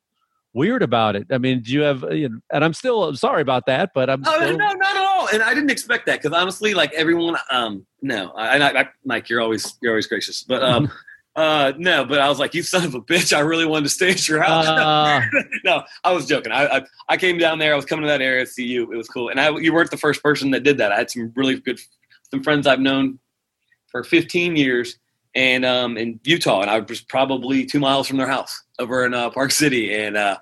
weird about it. I mean, do you have? You know, and I'm still sorry about that, but I'm. Oh still, no, not at all. And I didn't expect that because honestly, like everyone, um, no, I, I, I, Mike, you're always you're always gracious, but um, uh, no, but I was like, you son of a bitch, I really wanted to stay at your house. Uh, no, I was joking. I, I I came down there. I was coming to that area to see you. It was cool, and I you weren't the first person that did that. I had some really good some friends I've known for 15 years, and um, in Utah, and I was probably two miles from their house over in uh, Park City, and uh,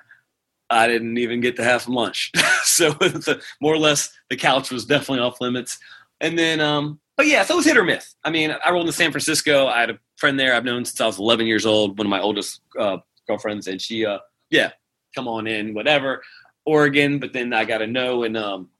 I didn't even get to have lunch. so the, more or less, the couch was definitely off limits. And then, um, but yeah, so it was hit or miss. I mean, I rolled into San Francisco. I had a friend there I've known since I was 11 years old, one of my oldest uh, girlfriends, and she, uh, yeah, come on in, whatever. Oregon, but then I got a no, and um,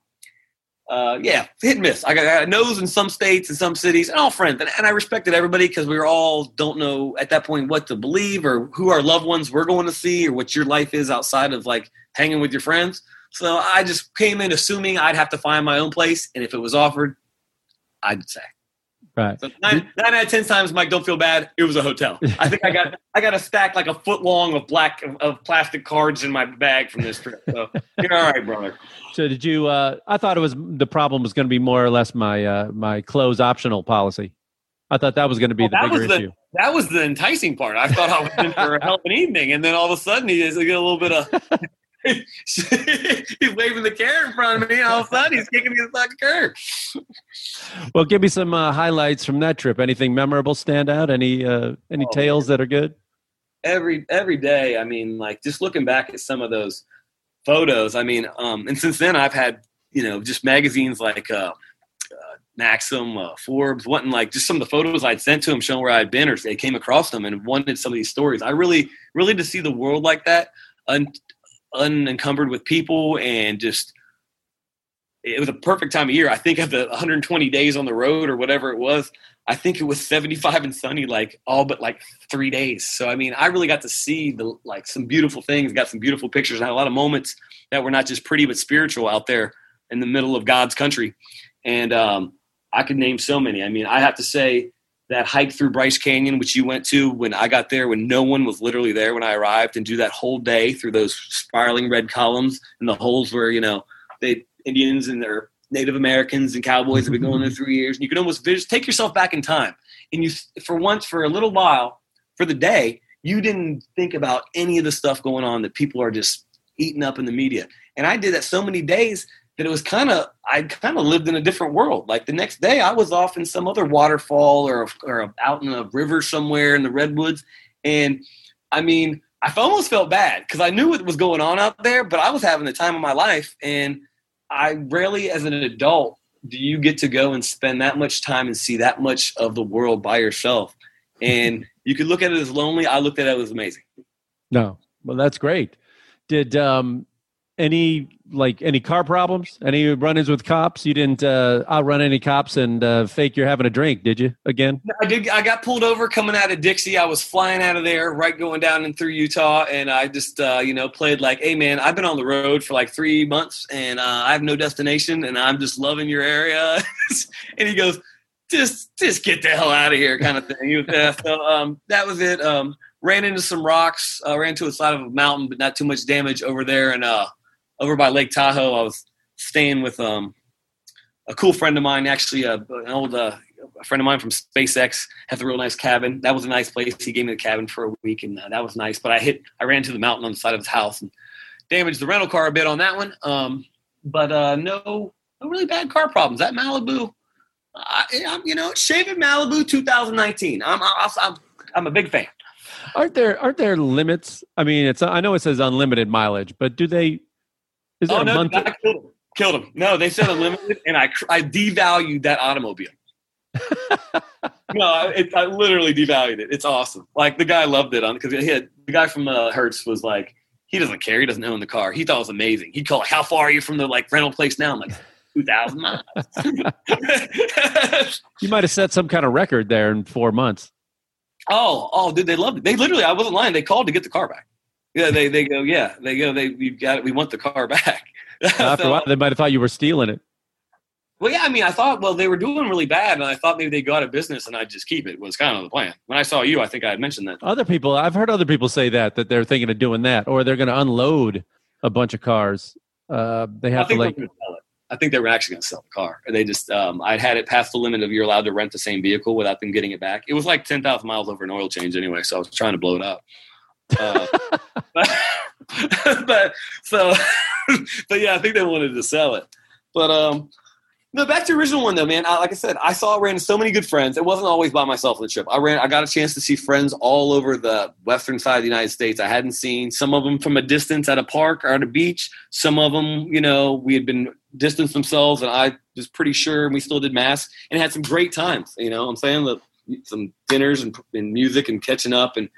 uh, yeah, hit and miss. I got, I got no's in some states and some cities, and all friends, and, and I respected everybody because we were all don't know at that point what to believe or who our loved ones we're going to see or what your life is outside of like hanging with your friends. So I just came in assuming I'd have to find my own place, and if it was offered, I'd say. Right. So nine, nine out of ten times, Mike, don't feel bad. It was a hotel. I think I got I got a stack like a foot long of black of, of plastic cards in my bag from this trip. So you're all right, brother. So did you? Uh, I thought it was the problem was going to be more or less my uh, my clothes optional policy. I thought that was going to be Well, the that bigger was issue. the that was the enticing part. I thought I was in for a hell of an evening, and then all of a sudden he is get a little bit of. he's waving the carrot in front of me. All of a sudden, he's kicking me in the fucking curb. Well, give me some uh, highlights from that trip. Anything memorable stand out? Any uh, any Oh, tales that are good? every every day. I mean, like just looking back at some of those photos. I mean, um, and since then I've had you know just magazines like uh, uh, Maxim, uh, Forbes, wanting like just some of the photos I'd sent to him showing where I'd been or they came across them and wanted some of these stories. I really, really to see the world like that, un- unencumbered with people and just it was a perfect time of year. I think of the 120 days on the road or whatever it was. I think it was 75 and sunny, like all but like three days. So I mean, I really got to see the like some beautiful things, got some beautiful pictures, and had a lot of moments that were not just pretty but spiritual out there in the middle of God's country. And um, I could name so many. I mean, I have to say that hike through Bryce Canyon, which you went to when I got there, when no one was literally there when I arrived, and do that whole day through those spiraling red columns and the holes where you know the Indians and their Native Americans and cowboys have been going mm-hmm. there through years. And you can almost just take yourself back in time. And you, for once, for a little while, for the day, you didn't think about any of the stuff going on that people are just eating up in the media. And I did that so many days that it was kind of I kind of lived in a different world. Like the next day, I was off in some other waterfall or or out in a river somewhere in the redwoods, and I mean, I almost felt bad because I knew what was going on out there, but I was having the time of my life, and I rarely, as an adult, do you get to go and spend that much time and see that much of the world by yourself. And you could look at it as lonely. I looked at it as amazing. No, well, that's great. Did um, any like any car problems? Any run-ins with cops? You didn't uh, outrun any cops and uh, fake you're having a drink, did you? Again? I did. I got pulled over coming out of Dixie. I was flying out of there, right going down and through Utah, and I just uh, you know played like, "Hey man, I've been on the road for like three months, and uh, I have no destination, and I'm just loving your area." and he goes, "Just just get the hell out of here," kind of thing. so um, that was it. Um, ran into some rocks, uh, ran to the side of a mountain, but not too much damage over there, and uh, over by Lake Tahoe. I was staying with um, a cool friend of mine, actually uh, an old uh, friend of mine from SpaceX has a real nice cabin. That was a nice place. He gave me the cabin for a week, and uh, that was nice. But I hit, I ran into the mountain on the side of his house and damaged the rental car a bit on that one. Um, but uh, no, no really bad car problems. That Malibu, I, you know, Chevy Malibu 2019. I'm, I'm, I'm a big fan. Aren't there aren't there limits? I mean, it's I know it says unlimited mileage, but do they is oh, no, month- I killed him. Killed him. No, they said unlimited, and I I devalued that automobile. no, it, I literally devalued it. It's awesome. Like the guy loved it on because he had the guy from uh, Hertz was like, he doesn't care. He doesn't own the car. He thought it was amazing. He'd call "How far are you from the like rental place now?" I'm like, two thousand miles. you might have set some kind of record there in four months. Oh, oh, dude, they loved it. They literally, I wasn't lying. They called to get the car back. Yeah, they they go, yeah, they go, they we got it. We want the car back. After so, a while, they might have thought you were stealing it. Well, yeah, I mean, I thought, well, they were doing really bad, and I thought maybe they go out of business and I'd just keep it. Was kind of the plan. When I saw you, I think I had mentioned that. Other people, I've heard other people say that that they're thinking of doing that, or they're going to unload a bunch of cars. Uh, they have to like. I think they were actually going to sell the car. They just, um, I'd had it past the limit of you're allowed to rent the same vehicle without them getting it back. It was like ten thousand miles over an oil change anyway, so I was trying to blow it up. Uh, but, but so, but yeah, I think they wanted to sell it. But um, no, back to the original one though, man. I, like I said, I saw ran so many good friends. It wasn't always by myself on the trip. I ran. I got a chance to see friends all over the western side of the United States. I hadn't seen some of them from a distance at a park or at a beach. Some of them, you know, we had been distanced themselves, and I was pretty sure we still did mass and had some great times. You know, I'm saying that some dinners and, and music and catching up and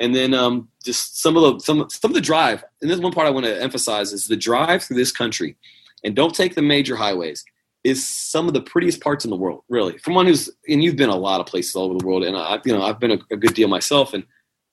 and then um, just some of the some some of the drive. And this one part I want to emphasize is the drive through this country, and don't take the major highways. Is some of the prettiest parts in the world, really. From one who's and you've been a lot of places all over the world, and I, you know I've been a, a good deal myself, and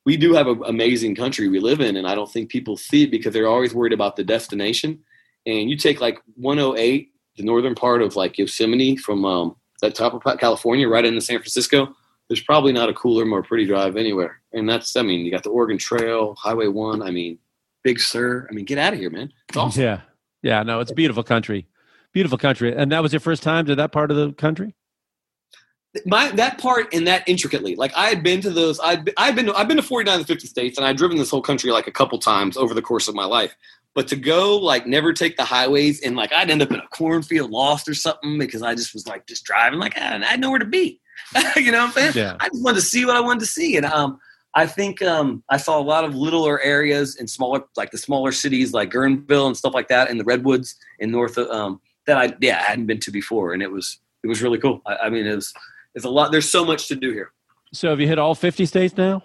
we do have an amazing country we live in, and I don't think people see it because they're always worried about the destination. And you take like 108, the northern part of like Yosemite from um, that top of California, right into San Francisco there's probably not a cooler, more pretty drive anywhere. And that's, I mean, you got the Oregon Trail, Highway One. I mean, Big Sur. I mean, get out of here, man. It's awesome. Yeah, yeah. No, it's beautiful country, beautiful country. And that was your first time to that part of the country. My that part and that intricately, like I had been to those. I'd I've been I've been to 49 of the 50 states, and I'd driven this whole country like a couple times over the course of my life. But to go like never take the highways and like I'd end up in a cornfield lost or something because I just was like just driving like I, I had nowhere to be. you know what I'm saying? Yeah. I just wanted to see what I wanted to see. And um, I think um, I saw a lot of littler areas in smaller, like the smaller cities like Guerneville and stuff like that in the Redwoods in North, um, that I, yeah, I hadn't been to before. And it was it was really cool. I, I mean, it's it's a lot. There's so much to do here. So have you hit all 50 states now?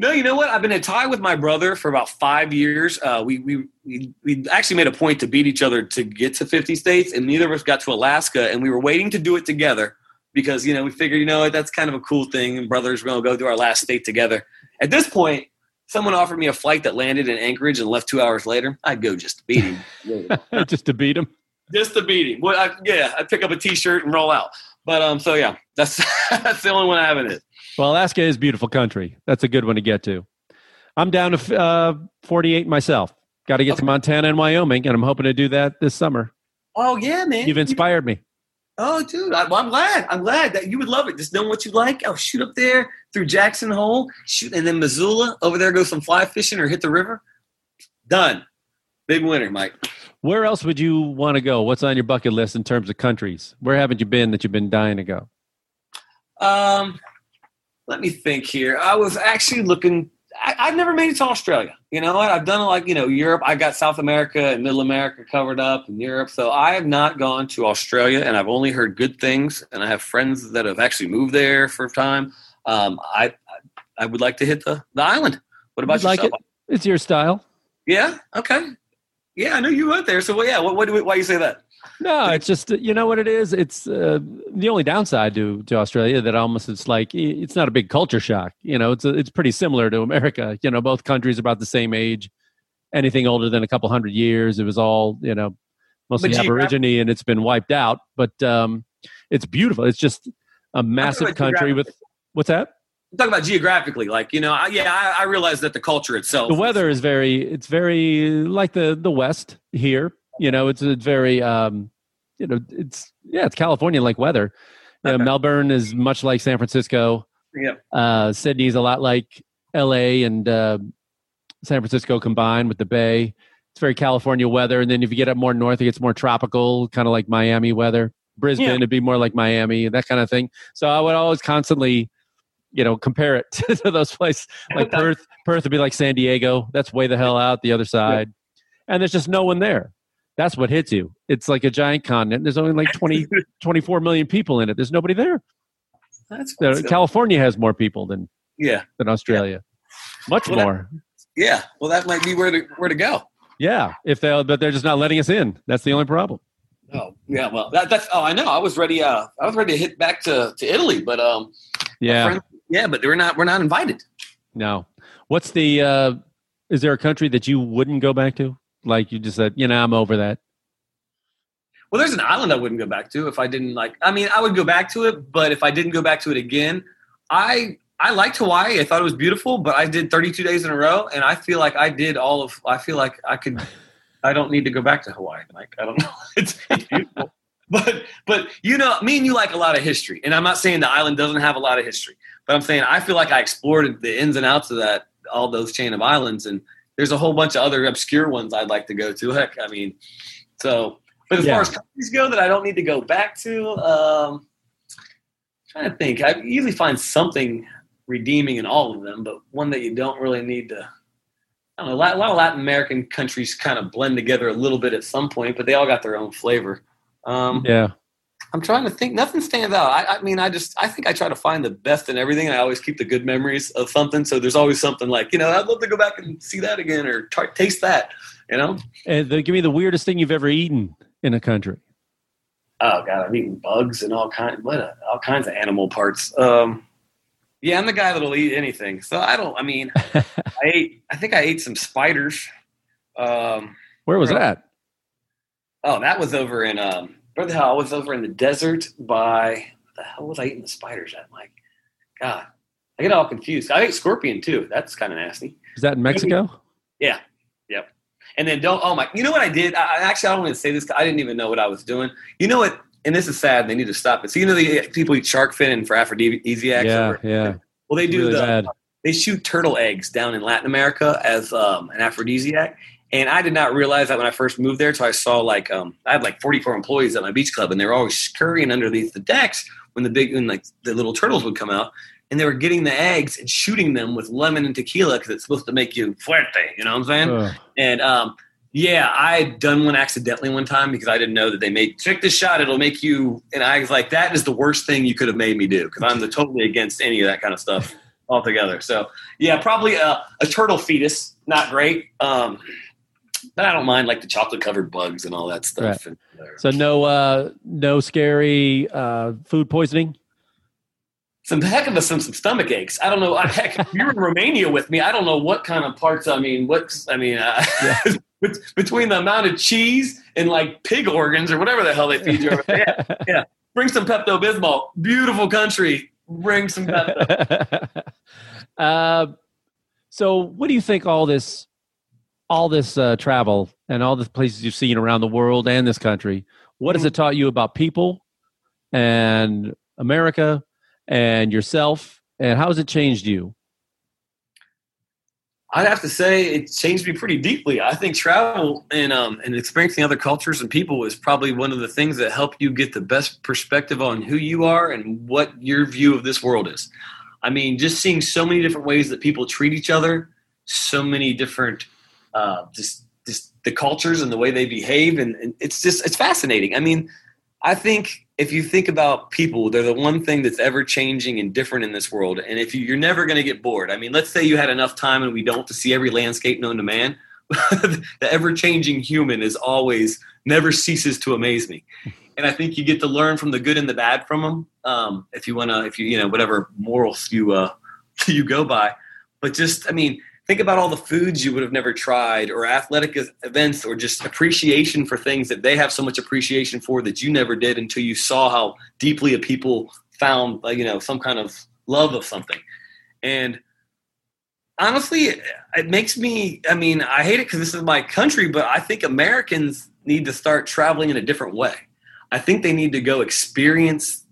No, you know what? I've been in tie with my brother for about five years. Uh, we, we we we actually made a point to beat each other to get to 50 states, and neither of us got to Alaska, and we were waiting to do it together because you know we figured you know what that's kind of a cool thing, and brothers we're gonna go through our last state together. At this point, someone offered me a flight that landed in Anchorage and left two hours later. I'd go just to beat him, Just to beat him just to beat him. Well, I, yeah, I'd pick up a T-shirt and roll out. But um, so yeah, that's that's the only one I have in it Well, Alaska is beautiful country. That's a good one to get to. I'm down to uh, 48 myself. Got to get to Montana and Wyoming, and I'm hoping to do that this summer. Oh yeah, man. You've inspired me. Oh, dude, I, well, I'm glad. I'm glad that you would love it. Just know what you like. I'll shoot up there through Jackson Hole, shoot, and then Missoula over there, go some fly fishing or hit the river. Done. Big winner, Mike. Where else would you want to go? What's on your bucket list in terms of countries? Where haven't you been that you've been dying to go? Um, let me think here. I was actually looking. I, I've never made it to Australia. You know what? I've done like you know Europe. I got South America and Middle America covered up in Europe. So I have not gone to Australia, and I've only heard good things. And I have friends that have actually moved there for a time. Um, I I would like to hit the, the island. What about You'd like it? It's your style. Yeah. Okay. Yeah, I know you went there. So well, yeah. What, what do why you say that? No, it's just you know what it is. It's uh, the only downside to to Australia that almost it's like it's not a big culture shock. You know, it's a, it's pretty similar to America. You know, both countries about the same age. Anything older than a couple hundred years, it was all you know, mostly But Aborigine, and it's been wiped out. But um, it's beautiful. It's just a massive country with what's that? I'm talking about geographically. Like you know, I, yeah, I, I realize that the culture itself. the weather is very it's very like the the west here you know it's a very um you know it's yeah it's california like weather. You know, Okay. melbourne is much like san francisco. Yeah. uh sydney's a lot like la and uh san francisco combined with the bay. It's very california weather. And then if you get up more north it gets more tropical kind of like miami weather. Brisbane Yeah. it'd be more like miami that kind of thing. So i would always constantly you know compare it to those places. Like perth perth would be like san diego. That's way the hell out the other side. And there's just no one there that's what hits you it's like a giant continent there's only like 20 24 million people in it there's nobody there That's so- california has more people than Yeah. than australia much Well, that- more Yeah. Well, that might be where to where to go. yeah if they but they're just not letting us in that's the only problem Oh, yeah. Well, that, that's. Oh, I know. I was ready. Uh, I was ready to hit back to, to Italy, but um, yeah friends- yeah, but we're not. We're not invited. no what's the uh is there a country that you wouldn't go back to like you just said you know i'm over that Well, there's an island I wouldn't go back to if I didn't like. I mean, I would go back to it, but if I didn't go back to it again, I I liked Hawaii. I thought it was beautiful, but I did 32 days in a row, and I feel like I did all of. I feel like I could. I don't need to go back to Hawaii. Like I don't know. It's, it's beautiful. But but you know, me and you like a lot of history, and I'm not saying the island doesn't have a lot of history, but I'm saying I feel like I explored the ins and outs of that, all those chain of islands, and there's a whole bunch of other obscure ones I'd like to go to. Heck, I mean, so. But as Yeah. far as countries go that I don't need to go back to, um, trying to think. I usually find something redeeming in all of them, but one that you don't really need to. I don't know. A lot, a lot of Latin American countries kind of blend together a little bit at some point, but they all got their own flavor. Um, yeah I'm trying to think. Nothing stands out. I, I mean, I just I think I try to find the best in everything, and I always keep the good memories of something. So there's always something like you know I'd love to go back and see that again or t- taste that. You know. and the, give me the weirdest thing you've ever eaten in a country Oh god, I've eaten bugs and all kind what a, all kinds of animal parts. Um, yeah, I'm the guy that'll eat anything. So I don't. I mean, I ate. I think I ate some spiders. Um, where was that oh, that was over in um, where the hell? I was over in the desert by what the hell was I eating the spiders at? Like, God, I get all confused. I ate scorpion too. That's kind of nasty. is that in mexico Yeah. Yep. And then don't, oh my, you know what I did? I, actually, I don't want to say this. I didn't even know what I was doing. You know what? And this is sad. They need to stop it. So, you know, the people eat shark fin and for aphrodisiacs. yeah over- yeah Well, they do really the, bad they shoot turtle eggs down in Latin America as um, an aphrodisiac. And I did not realize that when I first moved there. So I saw like um, I had like 44 employees at my beach club, and they were always scurrying underneath the decks when the big when like the little turtles would come out, and they were getting the eggs and shooting them with lemon and tequila because it's supposed to make you fuerte. You know what I'm saying? Ugh. And um, Yeah, I had done one accidentally one time because I didn't know that they made check this shot. It'll make you. And I was like, that is the worst thing you could have made me do because I'm the, totally against any of that kind of stuff altogether. So yeah, probably a, a turtle fetus, not great. Um, but I don't mind like the chocolate covered bugs and all that stuff. Right. And, So no, uh, no scary uh, food poisoning. some heck of a some, some stomach aches. I don't know. I, heck, if you're in Romania with me, I don't know what kind of parts. I mean, what's I mean, uh, bet- between the amount of cheese and like pig organs or whatever the hell they feed you. Over there. Yeah, yeah. Bring some Pepto Bismol. Beautiful country. Bring some Pepto. uh, so, what do you think all this, all this uh, travel and all the places you've seen around the world and this country? What has it taught you about people and America and yourself? And how has it changed you? I'd have to say it changed me pretty deeply. I think travel and um, and experiencing other cultures and people is probably one of the things that help you get the best perspective on who you are and what your view of this world is. I mean, just seeing so many different ways that people treat each other, so many different uh, just just the cultures and the way they behave, and, and it's just it's fascinating. I mean, I think if you think about people, they're the one thing that's ever changing and different in this world. And if you, you're never going to get bored. I mean, let's say you had enough time and we don't to see every landscape known to man. the ever changing human is always never ceases to amaze me. And I think you get to learn from the good and the bad from them. Um, if you want to, if you, you know, whatever morals you, uh, you go by. But just, I mean, think about all the foods you would have never tried or athletic events or just appreciation for things that they have so much appreciation for that you never did until you saw how deeply a people found like you know some kind of love of something and honestly it makes me i mean i hate it because this is my country but i think americans need to start traveling in a different way i think they need to go experience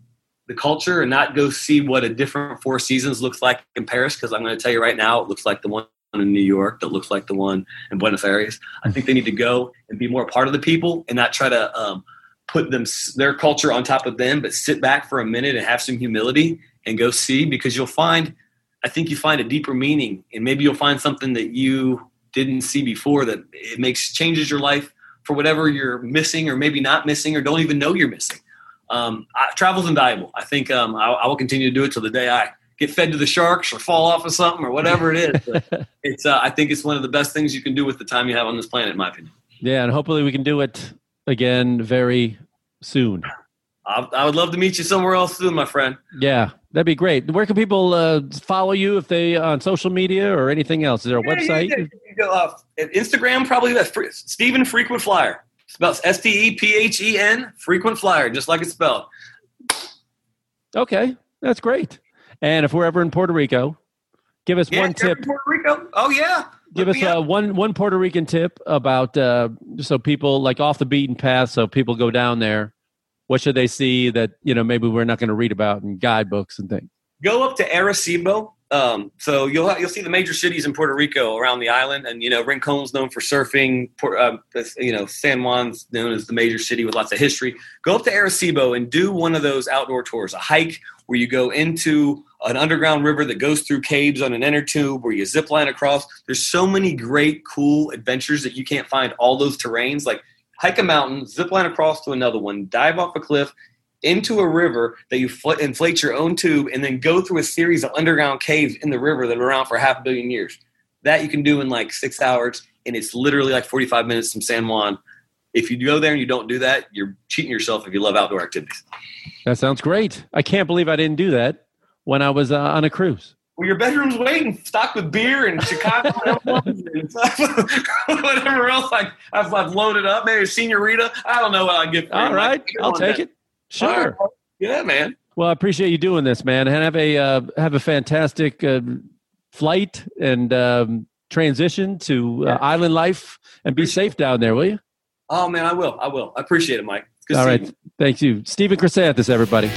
the culture and not go see what a different Four Seasons looks like in Paris. Because I'm going to tell you right now, it looks like the one in New York, that looks like the one in Buenos Aires. I think they need to go and be more part of the people and not try to um, put them their culture on top of them, but sit back for a minute and have some humility and go see. Because you'll find, I think you find a deeper meaning, and maybe you'll find something that you didn't see before that it makes changes your life for whatever you're missing or maybe not missing or don't even know you're missing um, I, travel's invaluable. I think um, I, I, will continue to do it till the day I get fed to the sharks or fall off of something or whatever it is. But it's uh, I think it's one of the best things you can do with the time you have on this planet, in my opinion. Yeah, and hopefully we can do it again very soon. I, I would love to meet you somewhere else soon, my friend. Yeah, that'd be great. Where can people uh, follow you if they on social media or anything else? Is there a Yeah, website? yeah, yeah. You go, uh, Instagram, probably that's free, Stephen Frequent Flyer. Spells S T E P H E N Frequent Flyer, just like it's spelled. Okay, that's great. And if we're ever in Puerto Rico, give us Yeah, one tip. in Puerto Rico. Oh yeah. Give us uh, one one Puerto Rican tip about uh, so people like off the beaten path. So people go down there. What should they see that you know maybe we're not going to read about in guidebooks and things? go up to Arecibo. Um, so you'll you'll see the major cities in Puerto Rico around the island, and you know Rincon's known for surfing. Uh, you know San Juan's known as the major city with lots of history. Go up to Arecibo and do one of those outdoor tours, a hike where you go into an underground river that goes through caves on an inner tube, where you zip line across. There's so many great, cool adventures that you can't find all those terrains. Like hike a mountain, zip line across to another one, dive off a cliff, into a river that you fl- inflate your own tube and then go through a series of underground caves in the river that been around for half a billion years. That you can do in like six hours, and it's literally like 45 minutes from San Juan. If you go there and you don't do that, you're cheating yourself if you love outdoor activities. That sounds great. I can't believe I didn't do that when I was uh, on a cruise. Well, your bedroom's waiting, stocked with beer and Chicago and whatever else I, I've, I've loaded up. Maybe a senorita. I don't know what I get. All you. I'll take that. it. Sure. Yeah, man. Well, I appreciate you doing this, man, and have a uh, have a fantastic uh, flight and um, transition to uh, island life, and be safe down there, will you? Oh man, I will. I will. I appreciate it, Mike. All you. thank you, Stephen Chrysanthus, everybody.